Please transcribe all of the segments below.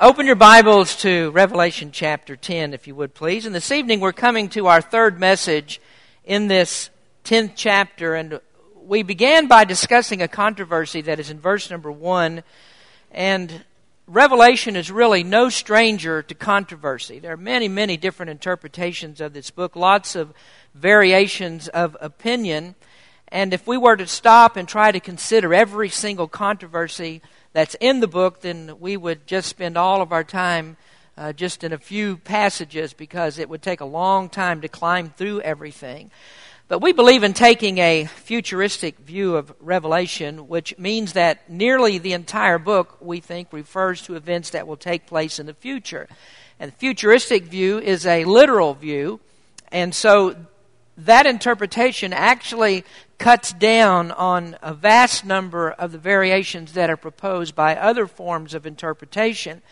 Open your Bibles to Revelation chapter 10, if you would please. And this evening we're coming to our third message in this 10th chapter. And we began by discussing a controversy that is in verse number 1. And Revelation is really no stranger to controversy. There are many, many different interpretations of this book, lots of variations of opinion. And if we were to stop and try to consider every single controversy, that's in the book, then we would just spend all of our time uh, just in a few passages because it would take a long time to climb through everything. But we believe in taking a futuristic view of Revelation, which means that nearly the entire book, we think, refers to events that will take place in the future. And the futuristic view is a literal view. And so that interpretation actually cuts down on a vast number of the variations that are proposed by other forms of interpretation.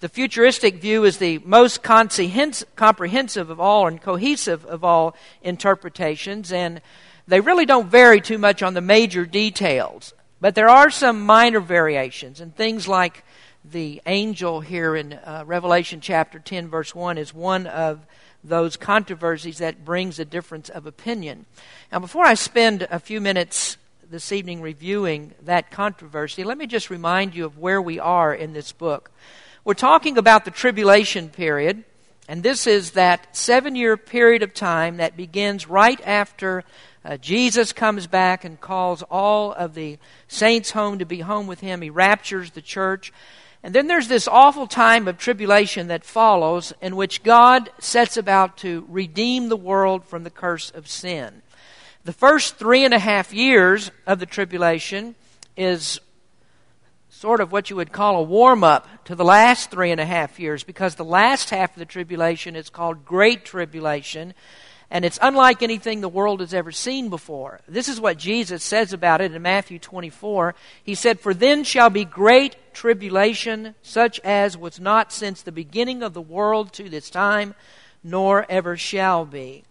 The futuristic view is the most comprehensive of all and cohesive of all interpretations, and they really don't vary too much on the major details. But there are some minor variations, and things like the angel here in uh, Revelation chapter 10, verse 1, is one of those controversies that brings a difference of opinion. Now, before I spend a few minutes this evening reviewing that controversy, let me just remind you of where we are in this book. We're talking about the tribulation period, and this is that seven year period of time that begins right after uh, Jesus comes back and calls all of the saints home to be home with him. He raptures the church. And then there's this awful time of tribulation that follows in which God sets about to redeem the world from the curse of sin. The first three and a half years of the tribulation is sort of what you would call a warm up to the last three and a half years because the last half of the tribulation is called Great Tribulation and it's unlike anything the world has ever seen before. This is what Jesus says about it in Matthew 24. He said, For then shall be great tribulation, such as was not since the beginning of the world to this time, nor ever shall be.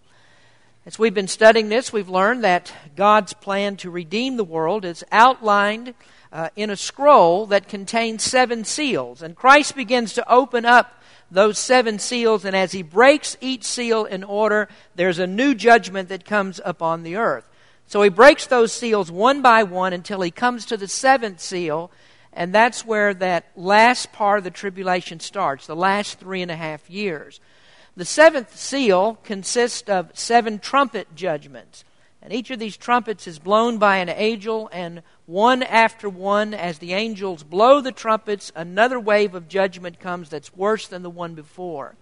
As we've been studying this, we've learned that God's plan to redeem the world is outlined uh, in a scroll that contains seven seals. And Christ begins to open up those seven seals, and as he breaks each seal in order, there's a new judgment that comes upon the earth. So he breaks those seals one by one until he comes to the seventh seal, and that's where that last part of the tribulation starts, the last three and a half years. The seventh seal consists of seven trumpet judgments. And each of these trumpets is blown by an angel, and one after one, as the angels blow the trumpets, another wave of judgment comes that's worse than the one before.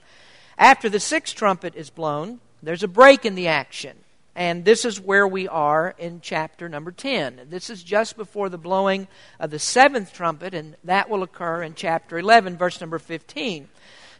After the sixth trumpet is blown, there's a break in the action. And this is where we are in chapter number 10. This is just before the blowing of the seventh trumpet, and that will occur in chapter 11, verse number 15.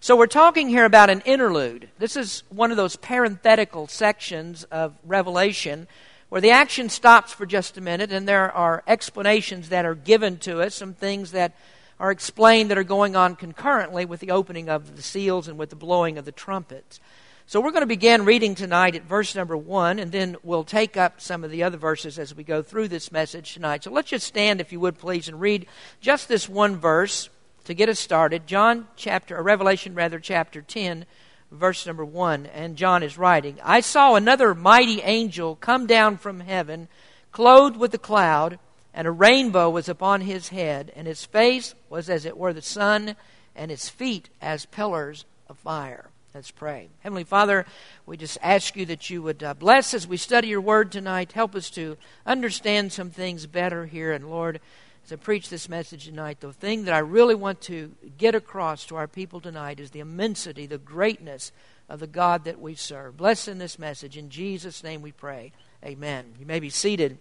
So we're talking here about an interlude. This is one of those parenthetical sections of Revelation where the action stops for just a minute and there are explanations that are given to us, some things that are explained that are going on concurrently with the opening of the seals and with the blowing of the trumpets. So we're going to begin reading tonight at verse number 1, and then we'll take up some of the other verses as we go through this message tonight. So let's just stand, if you would please, and read just this one verse to get us started, John chapter, or Revelation rather, chapter 10, verse number 1. And John is writing I saw another mighty angel come down from heaven, clothed with a cloud, and a rainbow was upon his head, and his face was as it were the sun, and his feet as pillars of fire. Let's pray. Heavenly Father, we just ask you that you would uh, bless as we study your word tonight. Help us to understand some things better here. And Lord, as I preach this message tonight, the thing that I really want to get across to our people tonight is the immensity, the greatness of the God that we serve. Bless in this message. In Jesus' name we pray. Amen. You may be seated.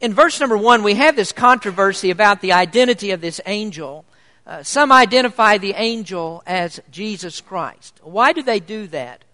In verse number one, we have this controversy about the identity of this angel. Uh, some identify the angel as Jesus Christ. Why do they do that?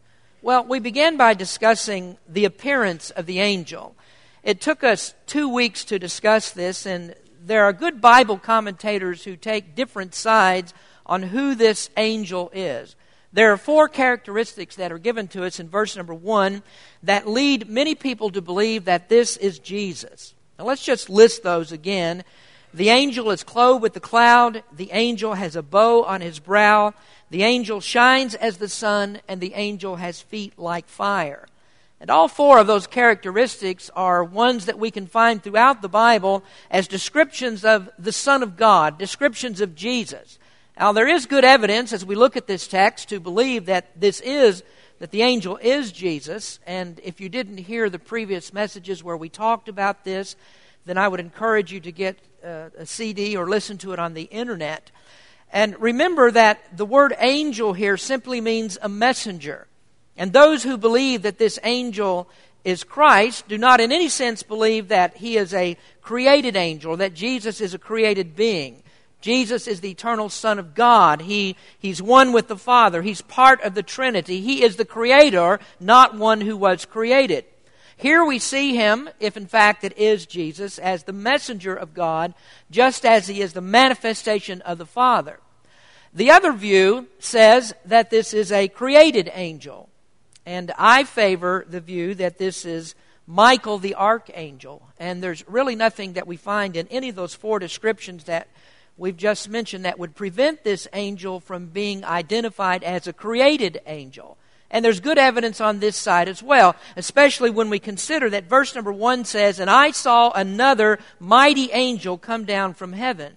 Well, we began by discussing the appearance of the angel. It took us two weeks to discuss this, and there are good Bible commentators who take different sides on who this angel is. There are four characteristics that are given to us in verse number one that lead many people to believe that this is Jesus. Now let's just list those again. The angel is clothed with the cloud. The angel has a bow on his brow. The angel shines as the sun, and the angel has feet like fire. And all four of those characteristics are ones that we can find throughout the Bible as descriptions of the Son of God, descriptions of Jesus. Now, there is good evidence as we look at this text to believe that this is, that the angel is Jesus. And if you didn't hear the previous messages where we talked about this, then I would encourage you to get uh, a CD or listen to it on the internet. And remember that the word angel here simply means a messenger. And those who believe that this angel is Christ do not in any sense believe that he is a created angel, that Jesus is a created being. Jesus is the eternal Son of God. He, he's one with the Father. He's part of the Trinity. He is the Creator, not one who was created. Here we see him, if in fact it is Jesus, as the messenger of God, just as he is the manifestation of the Father. The other view says that this is a created angel. And I favor the view that this is Michael the archangel. And there's really nothing that we find in any of those four descriptions that we've just mentioned that would prevent this angel from being identified as a created angel. And there's good evidence on this side as well, especially when we consider that verse number one says, And I saw another mighty angel come down from heaven.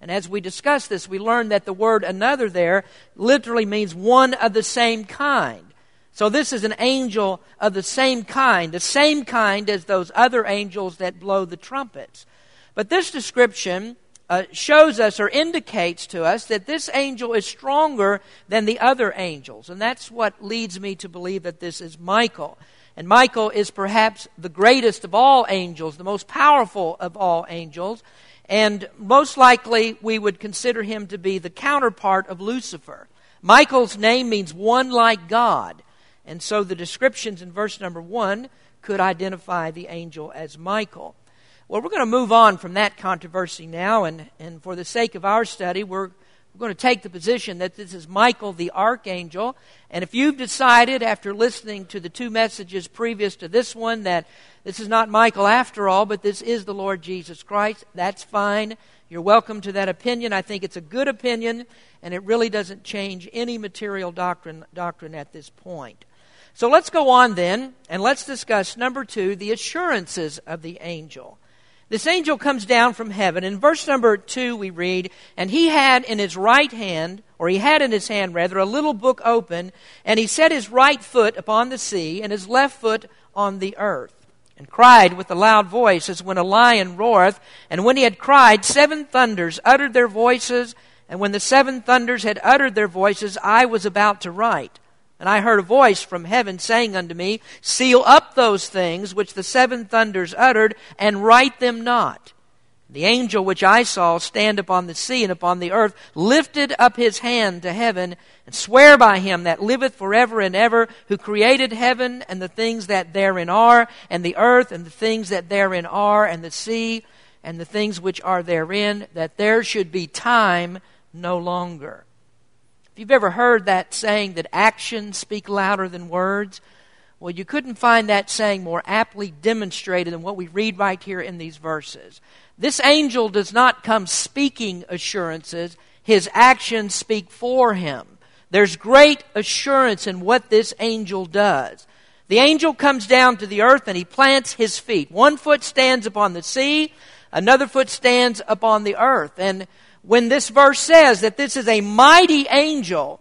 And as we discuss this, we learn that the word another there literally means one of the same kind. So this is an angel of the same kind, the same kind as those other angels that blow the trumpets. But this description uh, shows us or indicates to us that this angel is stronger than the other angels. And that's what leads me to believe that this is Michael. And Michael is perhaps the greatest of all angels, the most powerful of all angels. And most likely, we would consider him to be the counterpart of Lucifer. Michael's name means one like God. And so the descriptions in verse number one could identify the angel as Michael. Well, we're going to move on from that controversy now, and, and for the sake of our study, we're, we're going to take the position that this is Michael the archangel. And if you've decided after listening to the two messages previous to this one that this is not Michael after all, but this is the Lord Jesus Christ, that's fine. You're welcome to that opinion. I think it's a good opinion, and it really doesn't change any material doctrine, doctrine at this point. So let's go on then, and let's discuss number two the assurances of the angel. This angel comes down from heaven. In verse number two, we read, And he had in his right hand, or he had in his hand rather, a little book open, and he set his right foot upon the sea, and his left foot on the earth, and cried with a loud voice, as when a lion roareth. And when he had cried, seven thunders uttered their voices, and when the seven thunders had uttered their voices, I was about to write. And I heard a voice from heaven saying unto me, Seal up those things which the seven thunders uttered, and write them not. The angel which I saw stand upon the sea and upon the earth lifted up his hand to heaven, and sware by him that liveth forever and ever, who created heaven and the things that therein are, and the earth and the things that therein are, and the sea and the things which are therein, that there should be time no longer. If you've ever heard that saying that actions speak louder than words, well, you couldn't find that saying more aptly demonstrated than what we read right here in these verses. This angel does not come speaking assurances, his actions speak for him. There's great assurance in what this angel does. The angel comes down to the earth and he plants his feet. One foot stands upon the sea, another foot stands upon the earth. And when this verse says that this is a mighty angel,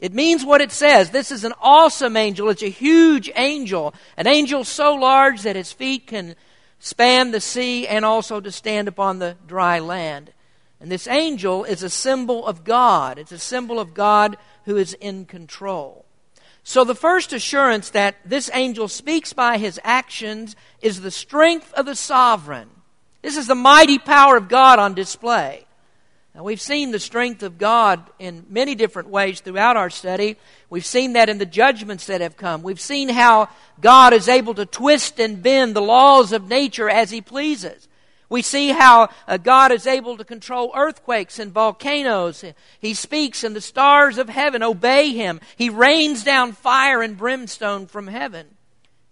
it means what it says. This is an awesome angel. It's a huge angel. An angel so large that his feet can span the sea and also to stand upon the dry land. And this angel is a symbol of God. It's a symbol of God who is in control. So the first assurance that this angel speaks by his actions is the strength of the sovereign. This is the mighty power of God on display. Now, we've seen the strength of God in many different ways throughout our study. We've seen that in the judgments that have come. We've seen how God is able to twist and bend the laws of nature as He pleases. We see how uh, God is able to control earthquakes and volcanoes. He speaks, and the stars of heaven obey Him. He rains down fire and brimstone from heaven.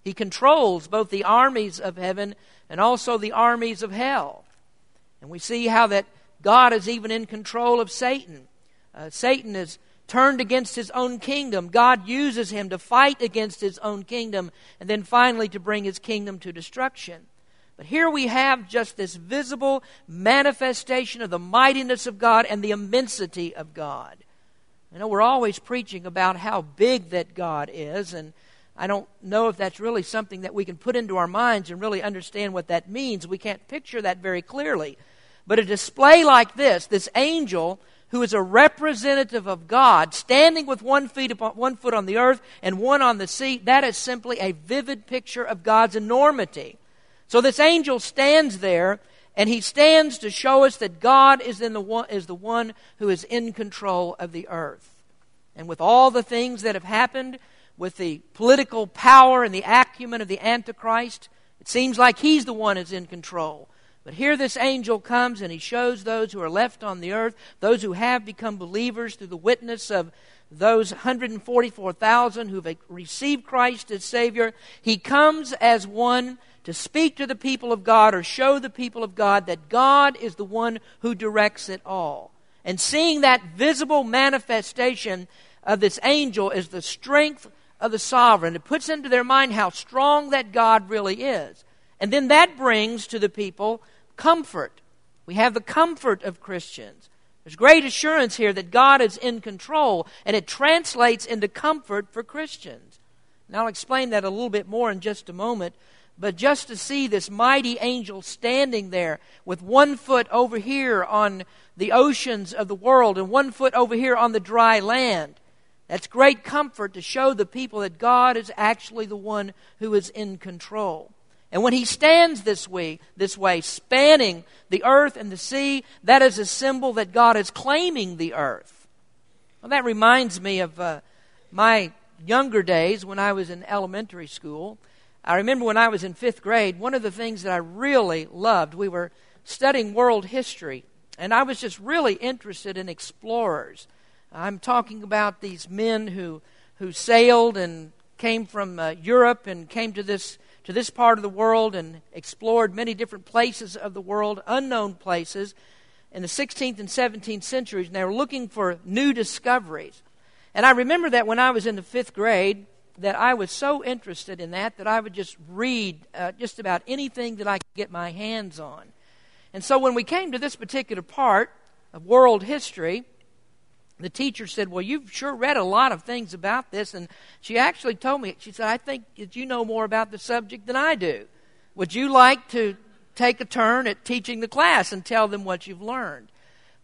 He controls both the armies of heaven and also the armies of hell. And we see how that God is even in control of Satan. Uh, Satan is turned against his own kingdom. God uses him to fight against his own kingdom and then finally to bring his kingdom to destruction. But here we have just this visible manifestation of the mightiness of God and the immensity of God. You know, we're always preaching about how big that God is, and I don't know if that's really something that we can put into our minds and really understand what that means. We can't picture that very clearly. But a display like this, this angel who is a representative of God, standing with one, feet upon, one foot on the earth and one on the sea, that is simply a vivid picture of God's enormity. So this angel stands there, and he stands to show us that God is, in the one, is the one who is in control of the earth. And with all the things that have happened, with the political power and the acumen of the Antichrist, it seems like he's the one who's in control. But here this angel comes and he shows those who are left on the earth, those who have become believers through the witness of those 144,000 who've received Christ as Savior. He comes as one to speak to the people of God or show the people of God that God is the one who directs it all. And seeing that visible manifestation of this angel is the strength of the sovereign. It puts into their mind how strong that God really is. And then that brings to the people comfort. We have the comfort of Christians. There's great assurance here that God is in control, and it translates into comfort for Christians. And I'll explain that a little bit more in just a moment. But just to see this mighty angel standing there with one foot over here on the oceans of the world and one foot over here on the dry land, that's great comfort to show the people that God is actually the one who is in control. And when he stands this way, this way, spanning the earth and the sea, that is a symbol that God is claiming the earth. Well, that reminds me of uh, my younger days when I was in elementary school. I remember when I was in fifth grade, one of the things that I really loved, we were studying world history, and I was just really interested in explorers. I'm talking about these men who, who sailed and came from uh, Europe and came to this, to this part of the world and explored many different places of the world, unknown places, in the 16th and 17th centuries, and they were looking for new discoveries. And I remember that when I was in the fifth grade, that I was so interested in that that I would just read uh, just about anything that I could get my hands on. And so when we came to this particular part of world history, the teacher said, Well, you've sure read a lot of things about this. And she actually told me, She said, I think that you know more about the subject than I do. Would you like to take a turn at teaching the class and tell them what you've learned?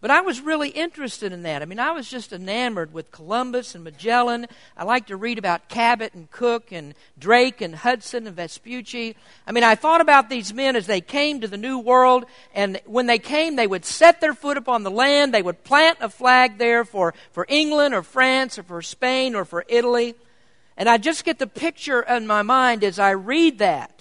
But I was really interested in that. I mean, I was just enamored with Columbus and Magellan. I like to read about Cabot and Cook and Drake and Hudson and Vespucci. I mean, I thought about these men as they came to the New World, and when they came, they would set their foot upon the land. They would plant a flag there for, for England or France or for Spain or for Italy. And I just get the picture in my mind as I read that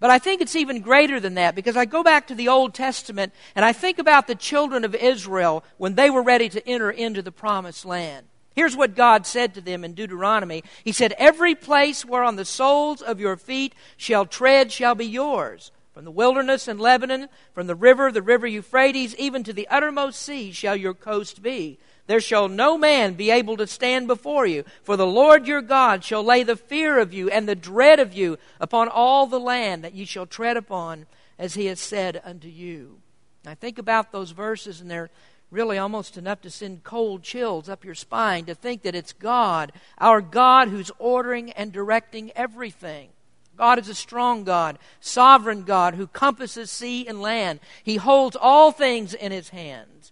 but I think it's even greater than that because I go back to the Old Testament and I think about the children of Israel when they were ready to enter into the promised land. Here's what God said to them in Deuteronomy. He said, Every place whereon the soles of your feet shall tread shall be yours. From the wilderness and Lebanon, from the river, the river Euphrates, even to the uttermost sea shall your coast be. There shall no man be able to stand before you, for the Lord your God shall lay the fear of you and the dread of you upon all the land that ye shall tread upon, as he has said unto you. I think about those verses, and they're really almost enough to send cold chills up your spine to think that it's God, our God, who's ordering and directing everything. God is a strong God, sovereign God, who compasses sea and land. He holds all things in his hands.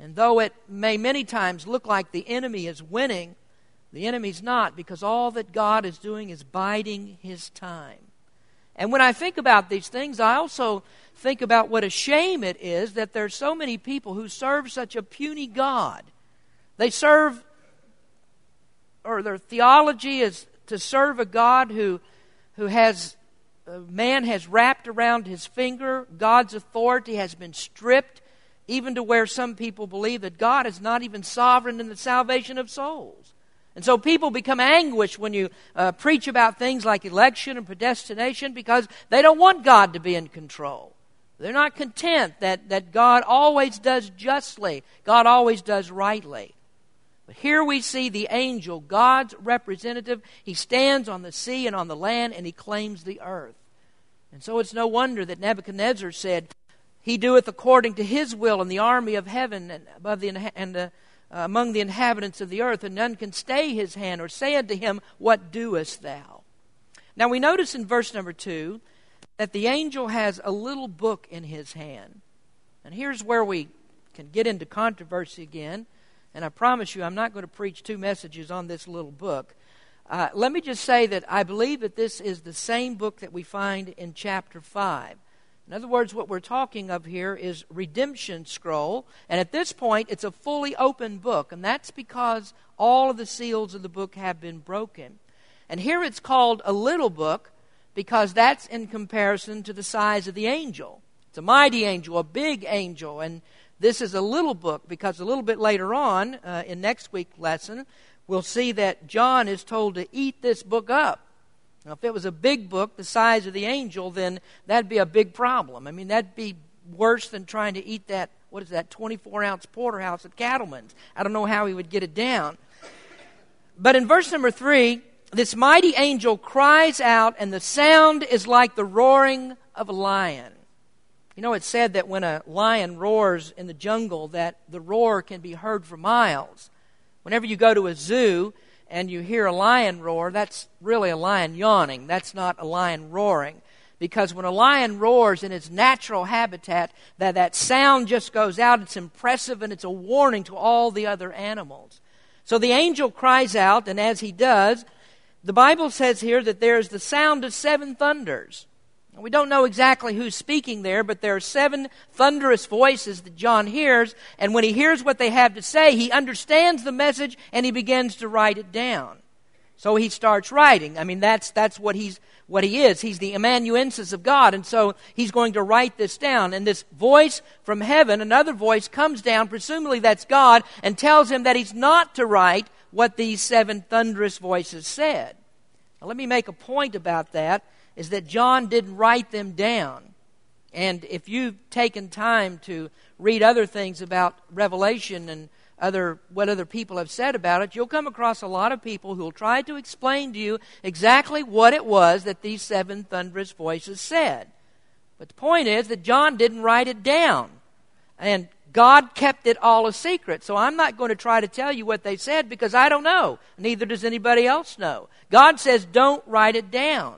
And though it may many times look like the enemy is winning, the enemy's not because all that God is doing is biding his time. And when I think about these things, I also think about what a shame it is that there's so many people who serve such a puny God. They serve, or their theology is to serve a God who, who has, man has wrapped around his finger. God's authority has been stripped even to where some people believe that God is not even sovereign in the salvation of souls. And so people become anguished when you uh, preach about things like election and predestination because they don't want God to be in control. They're not content that, that God always does justly, God always does rightly. But here we see the angel, God's representative. He stands on the sea and on the land, and he claims the earth. And so it's no wonder that Nebuchadnezzar said, He doeth according to his will in the army of heaven and above the and uh, among the inhabitants of the earth, and none can stay his hand or say unto him, What doest thou? Now we notice in verse number two that the angel has a little book in his hand. And here's where we can get into controversy again. And I promise you, I'm not going to preach two messages on this little book. Uh, let me just say that I believe that this is the same book that we find in chapter 5. In other words, what we're talking of here is redemption scroll, and at this point it's a fully open book, and that's because all of the seals of the book have been broken. And here it's called a little book because that's in comparison to the size of the angel. It's a mighty angel, a big angel, and this is a little book because a little bit later on uh, in next week's lesson, we'll see that John is told to eat this book up. Now, if it was a big book the size of the angel, then that'd be a big problem. I mean, that'd be worse than trying to eat that, what is that, 24 ounce porterhouse at Cattleman's. I don't know how he would get it down. But in verse number 3, this mighty angel cries out, and the sound is like the roaring of a lion. You know, it's said that when a lion roars in the jungle, that the roar can be heard for miles. Whenever you go to a zoo and you hear a lion roar, that's really a lion yawning. That's not a lion roaring. Because when a lion roars in its natural habitat, that, that sound just goes out. It's impressive and it's a warning to all the other animals. So the angel cries out, and as he does, the Bible says here that there is the sound of seven thunders. We don't know exactly who's speaking there, but there are seven thunderous voices that John hears, and when he hears what they have to say, he understands the message and he begins to write it down. So he starts writing. I mean, that's, that's what, he's, what he is. He's the amanuensis of God, and so he's going to write this down. And this voice from heaven, another voice, comes down, presumably that's God, and tells him that he's not to write what these seven thunderous voices said. Now, let me make a point about that is that John didn't write them down. And if you've taken time to read other things about Revelation and other what other people have said about it, you'll come across a lot of people who'll try to explain to you exactly what it was that these seven thunderous voices said. But the point is that John didn't write it down. And God kept it all a secret. So I'm not going to try to tell you what they said because I don't know. Neither does anybody else know. God says, don't write it down.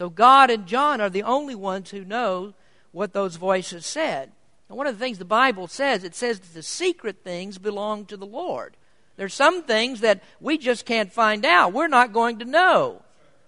So God and John are the only ones who know what those voices said. And one of the things the Bible says, it says that the secret things belong to the Lord. There's some things that we just can't find out. We're not going to know.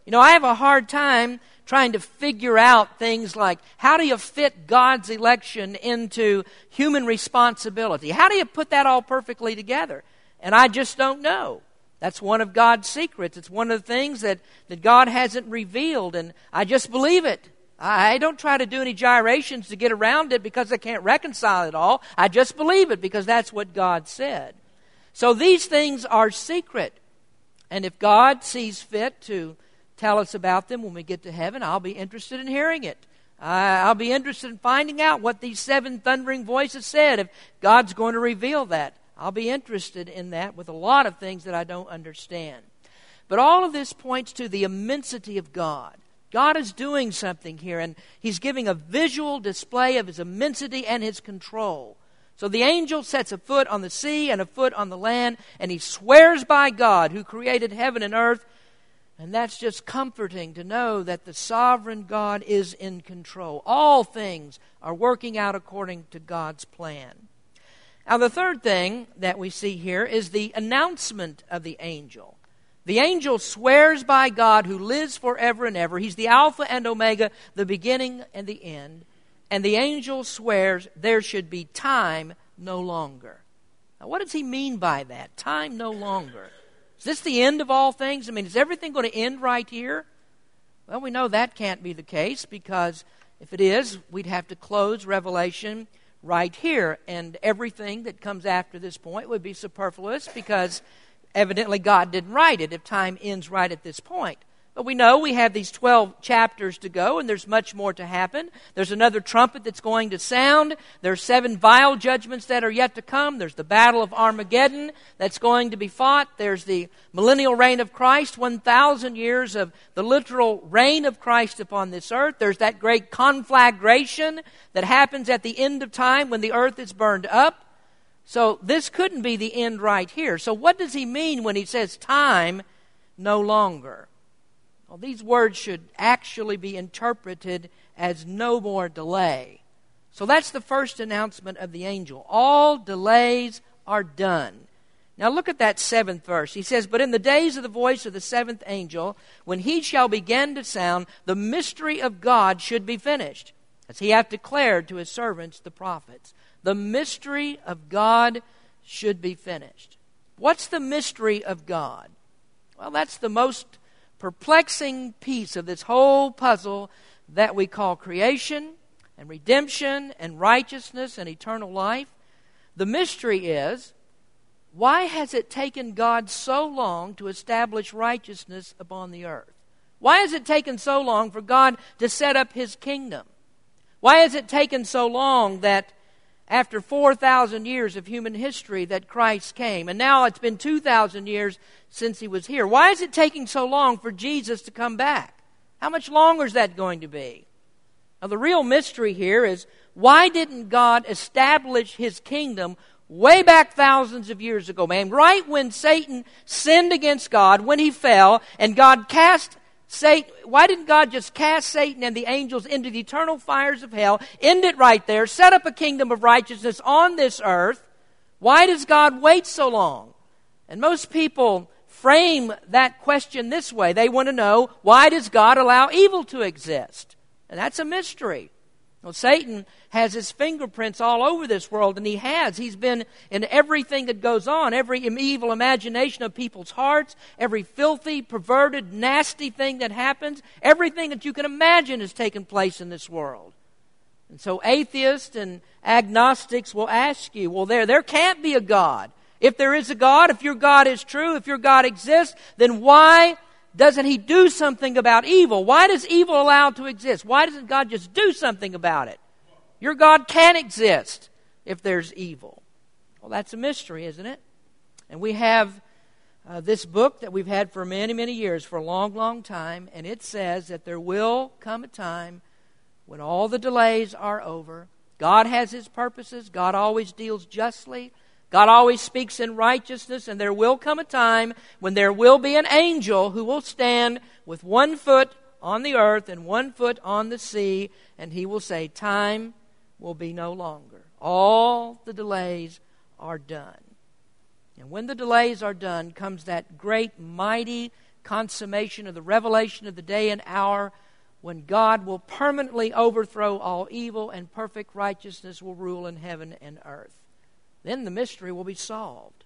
You know, I have a hard time trying to figure out things like how do you fit God's election into human responsibility? How do you put that all perfectly together? And I just don't know. That's one of God's secrets. It's one of the things that, that God hasn't revealed, and I just believe it. I don't try to do any gyrations to get around it because I can't reconcile it all. I just believe it because that's what God said. So these things are secret. And if God sees fit to tell us about them when we get to heaven, I'll be interested in hearing it. I'll be interested in finding out what these seven thundering voices said if God's going to reveal that. I'll be interested in that with a lot of things that I don't understand. But all of this points to the immensity of God. God is doing something here, and He's giving a visual display of His immensity and His control. So the angel sets a foot on the sea and a foot on the land, and he swears by God who created heaven and earth and that's just comforting to know that the sovereign God is in control. All things are working out according to God's plan. Now, the third thing that we see here is the announcement of the angel. The angel swears by God who lives forever and ever. He's the Alpha and Omega, the beginning and the end. And the angel swears there should be time no longer. Now, what does he mean by that? Time no longer. Is this the end of all things? I mean, is everything going to end right here? Well, we know that can't be the case because if it is, we'd have to close Revelation right here, and everything that comes after this point would be superfluous because evidently God didn't write it if time ends right at this point. But we know we have these 12 chapters to go, and there's much more to happen. There's another trumpet that's going to sound. There's seven vial judgments that are yet to come. There's the battle of Armageddon that's going to be fought. There's the millennial reign of Christ, 1,000 years of the literal reign of Christ upon this earth. There's that great conflagration that happens at the end of time when the earth is burned up. So this couldn't be the end right here. So what does he mean when he says time no longer? Well, these words should actually be interpreted as no more delay. So that's the first announcement of the angel. All delays are done. Now look at that seventh verse. He says, But in the days of the voice of the seventh angel, when he shall begin to sound, the mystery of God should be finished, as he hath declared to his servants the prophets. The mystery of God should be finished. What's the mystery of God? Well, that's the most perplexing piece of this whole puzzle that we call creation and redemption and righteousness and eternal life. The mystery is why has it taken God so long to establish righteousness upon the earth? Why has it taken so long for God to set up his kingdom? Why has it taken so long that after 4,000 years of human history that Christ came. And now it's been 2,000 years since he was here. Why is it taking so long for Jesus to come back? How much longer is that going to be? Now, the real mystery here is why didn't God establish his kingdom way back thousands of years ago, man? Right when Satan sinned against God, when he fell, and God cast Satan, why didn't God just cast Satan and the angels into the eternal fires of hell, end it right there, set up a kingdom of righteousness on this earth? Why does God wait so long? And most people frame that question this way. They want to know, why does God allow evil to exist? And that's a mystery. Well, Satan has his fingerprints all over this world, and he has. He's been in everything that goes on, every evil imagination of people's hearts, every filthy, perverted, nasty thing that happens, everything that you can imagine has taken place in this world. And so atheists and agnostics will ask you, well, there, there can't be a God. If there is a God, if your God is true, if your God exists, then why doesn't he do something about evil? Why does evil allow to exist? Why doesn't God just do something about it? Your God can exist if there's evil. Well, that's a mystery, isn't it? And we have uh, this book that we've had for many, many years, for a long, long time, and it says that there will come a time when all the delays are over. God has his purposes, God always deals justly. God always speaks in righteousness, and there will come a time when there will be an angel who will stand with one foot on the earth and one foot on the sea, and he will say, Time will be no longer. All the delays are done. And when the delays are done, comes that great, mighty consummation of the revelation of the day and hour when God will permanently overthrow all evil and perfect righteousness will rule in heaven and earth. Then the mystery will be solved.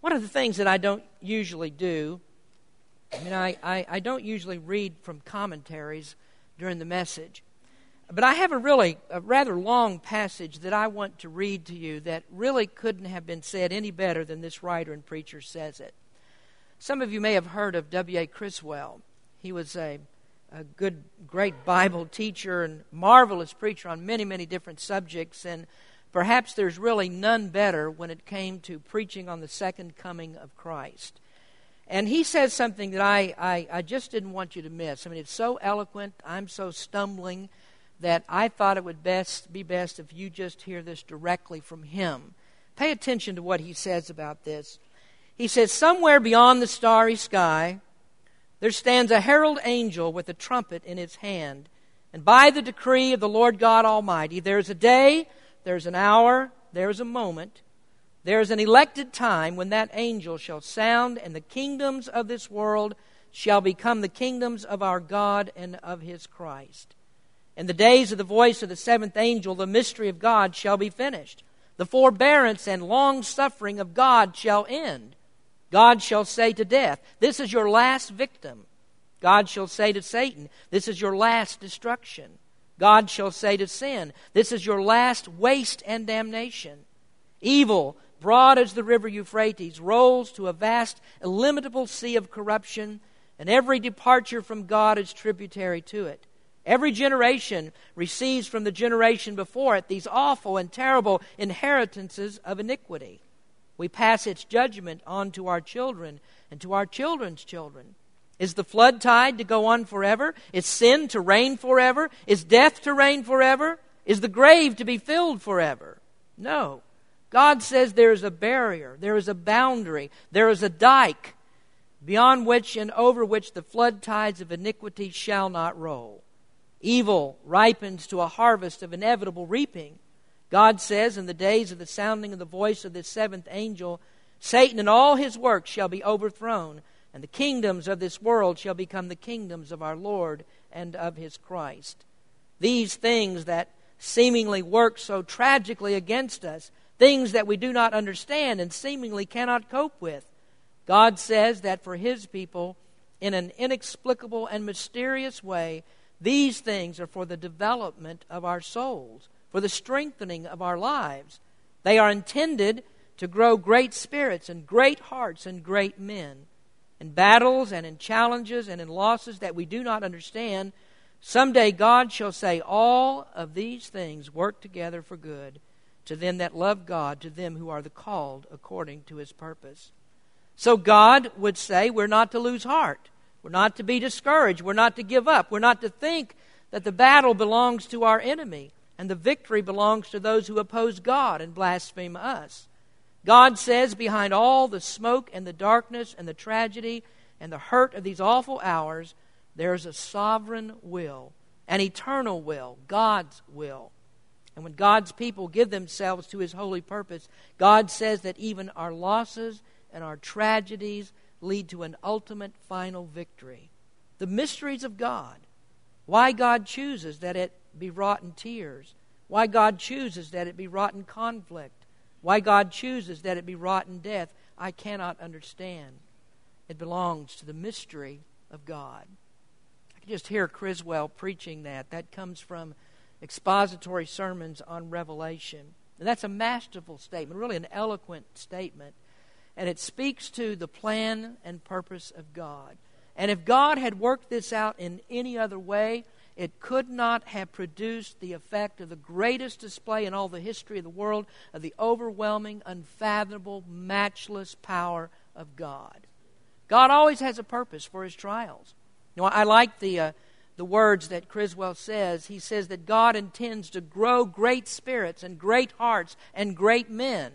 One of the things that I don't usually do, I mean, I, I, I don't usually read from commentaries during the message. But I have a really, a rather long passage that I want to read to you that really couldn't have been said any better than this writer and preacher says it. Some of you may have heard of W.A. Criswell. He was a, a good, great Bible teacher and marvelous preacher on many, many different subjects. And Perhaps there's really none better when it came to preaching on the second coming of Christ. And he says something that I, I, I just didn't want you to miss. I mean, it's so eloquent, I'm so stumbling that I thought it would best be best if you just hear this directly from him. Pay attention to what he says about this. He says, Somewhere beyond the starry sky, there stands a herald angel with a trumpet in his hand. And by the decree of the Lord God Almighty, there is a day there's an hour, there's a moment, there's an elected time when that angel shall sound, and the kingdoms of this world shall become the kingdoms of our God and of his Christ. In the days of the voice of the seventh angel, the mystery of God shall be finished. The forbearance and long suffering of God shall end. God shall say to death, This is your last victim. God shall say to Satan, This is your last destruction. God shall say to sin, This is your last waste and damnation. Evil, broad as the river Euphrates, rolls to a vast, illimitable sea of corruption, and every departure from God is tributary to it. Every generation receives from the generation before it these awful and terrible inheritances of iniquity. We pass its judgment on to our children and to our children's children. Is the flood tide to go on forever? Is sin to reign forever? Is death to reign forever? Is the grave to be filled forever? No. God says there is a barrier, there is a boundary, there is a dike beyond which and over which the flood tides of iniquity shall not roll. Evil ripens to a harvest of inevitable reaping. God says, In the days of the sounding of the voice of this seventh angel, Satan and all his works shall be overthrown, and the kingdoms of this world shall become the kingdoms of our Lord and of his Christ. These things that seemingly work so tragically against us, things that we do not understand and seemingly cannot cope with, God says that for his people, in an inexplicable and mysterious way, these things are for the development of our souls, for the strengthening of our lives. They are intended to grow great spirits and great hearts and great men. In battles and in challenges and in losses that we do not understand, someday God shall say, All of these things work together for good to them that love God, to them who are the called according to his purpose. So God would say, We're not to lose heart. We're not to be discouraged. We're not to give up. We're not to think that the battle belongs to our enemy and the victory belongs to those who oppose God and blaspheme us. God says, behind all the smoke and the darkness and the tragedy and the hurt of these awful hours, there is a sovereign will, an eternal will, God's will. And when God's people give themselves to His holy purpose, God says that even our losses and our tragedies lead to an ultimate final victory. The mysteries of God. Why God chooses that it be wrought in tears. Why God chooses that it be wrought in conflict. Why God chooses that it be wrought in death. I cannot understand. It belongs to the mystery of God. I can just hear Criswell preaching that. That comes from expository sermons on Revelation. And that's a masterful statement, really an eloquent statement and it speaks to the plan and purpose of God. And if God had worked this out in any other way, it could not have produced the effect of the greatest display in all the history of the world of the overwhelming, unfathomable, matchless power of God. God always has a purpose for his trials. You know, I like the, uh, the words that Criswell says. He says that God intends to grow great spirits and great hearts and great men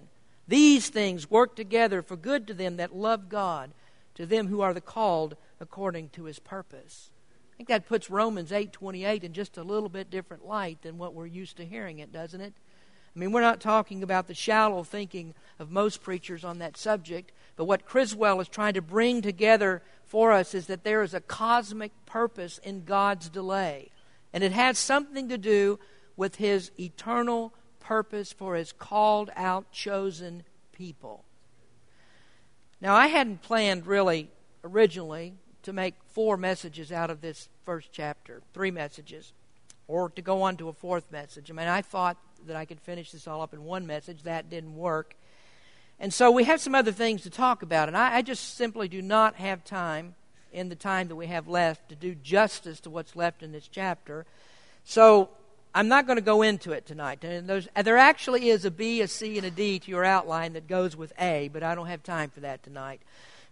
these things work together for good to them that love God, to them who are the called according to his purpose. I think that puts Romans 8:28 in just a little bit different light than what we're used to hearing it, doesn't it? I mean, we're not talking about the shallow thinking of most preachers on that subject, but what Criswell is trying to bring together for us is that there is a cosmic purpose in God's delay. And it has something to do with his eternal purpose for his called out, chosen people. Now, I hadn't planned really originally to make four messages out of this first chapter, three messages, or to go on to a fourth message. I mean, I thought that I could finish this all up in one message. That didn't work. And so we have some other things to talk about, and I, I just simply do not have time in the time that we have left to do justice to what's left in this chapter. So I'm not going to go into it tonight. there actually is a B, a C, and a D to your outline that goes with A, but I don't have time for that tonight.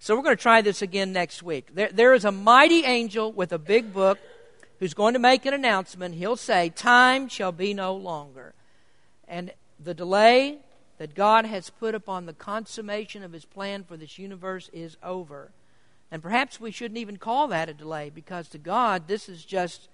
So we're going to try this again next week. There, there is a mighty angel with a big book who's going to make an announcement. He'll say, Time shall be no longer. And the delay that God has put upon the consummation of his plan for this universe is over. And perhaps we shouldn't even call that a delay because to God, this is just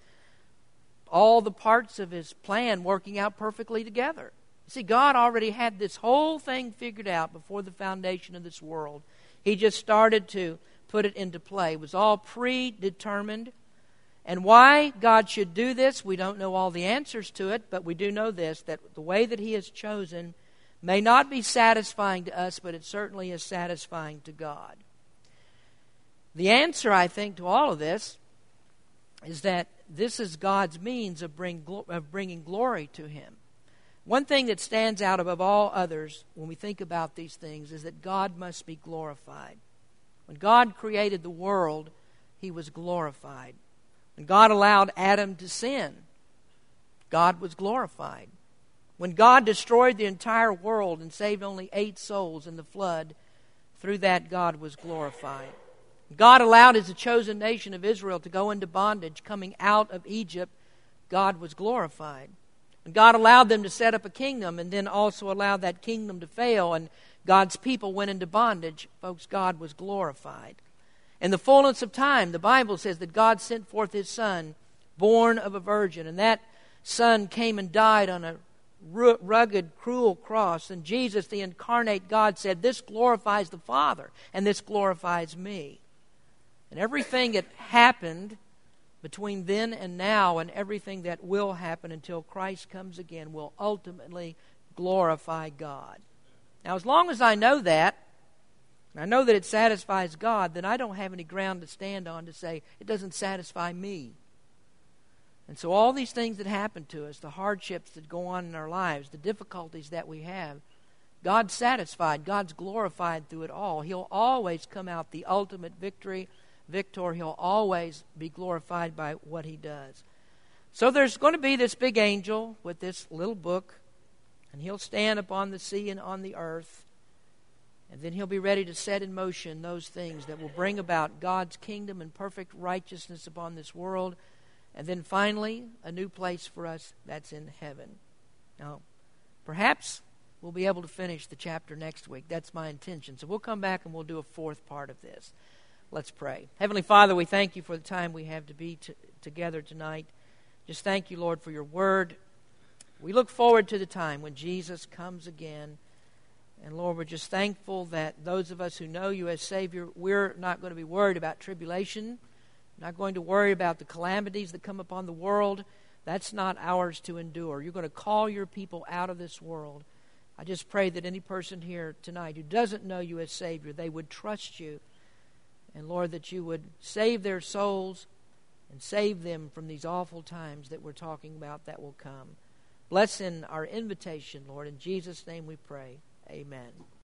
all the parts of his plan working out perfectly together. See, God already had this whole thing figured out before the foundation of this world. He just started to put it into play. It was all predetermined. And why God should do this, we don't know all the answers to it, but we do know this that the way that He has chosen may not be satisfying to us, but it certainly is satisfying to God. The answer, I think, to all of this is that this is God's means of, bring, of bringing glory to Him. One thing that stands out above all others when we think about these things is that God must be glorified. When God created the world, he was glorified. When God allowed Adam to sin, God was glorified. When God destroyed the entire world and saved only eight souls in the flood, through that God was glorified. God allowed his chosen nation of Israel to go into bondage coming out of Egypt. God was glorified. God allowed them to set up a kingdom and then also allowed that kingdom to fail and God's people went into bondage. Folks, God was glorified. In the fullness of time, the Bible says that God sent forth his son, born of a virgin, and that son came and died on a rugged, cruel cross. And Jesus, the incarnate God, said, This glorifies the Father, and this glorifies me. And everything that happened between then and now, and everything that will happen until Christ comes again, will ultimately glorify God. Now, as long as I know that, I know that it satisfies God, then I don't have any ground to stand on to say it doesn't satisfy me. And so, all these things that happen to us, the hardships that go on in our lives, the difficulties that we have, God's satisfied. God's glorified through it all. He'll always come out the ultimate victory, victor. He'll always be glorified by what he does. So, there's going to be this big angel with this little book, and he'll stand upon the sea and on the earth. And then he'll be ready to set in motion those things that will bring about God's kingdom and perfect righteousness upon this world and then finally, a new place for us that's in heaven. Now, perhaps we'll be able to finish the chapter next week. That's my intention. So we'll come back and we'll do a fourth part of this. Let's pray. Heavenly Father, we thank you for the time we have to be t- together tonight. Just thank you, Lord, for your word. We look forward to the time when Jesus comes again. And Lord, we're just thankful that those of us who know you as Savior, we're not going to be worried about tribulation not going to worry about the calamities that come upon the world. That's not ours to endure. You're going to call your people out of this world. I just pray that any person here tonight who doesn't know you as Savior, they would trust you. And Lord, that you would save their souls and save them from these awful times that we're talking about that will come. Bless in our invitation, Lord. In Jesus' name we pray. Amen.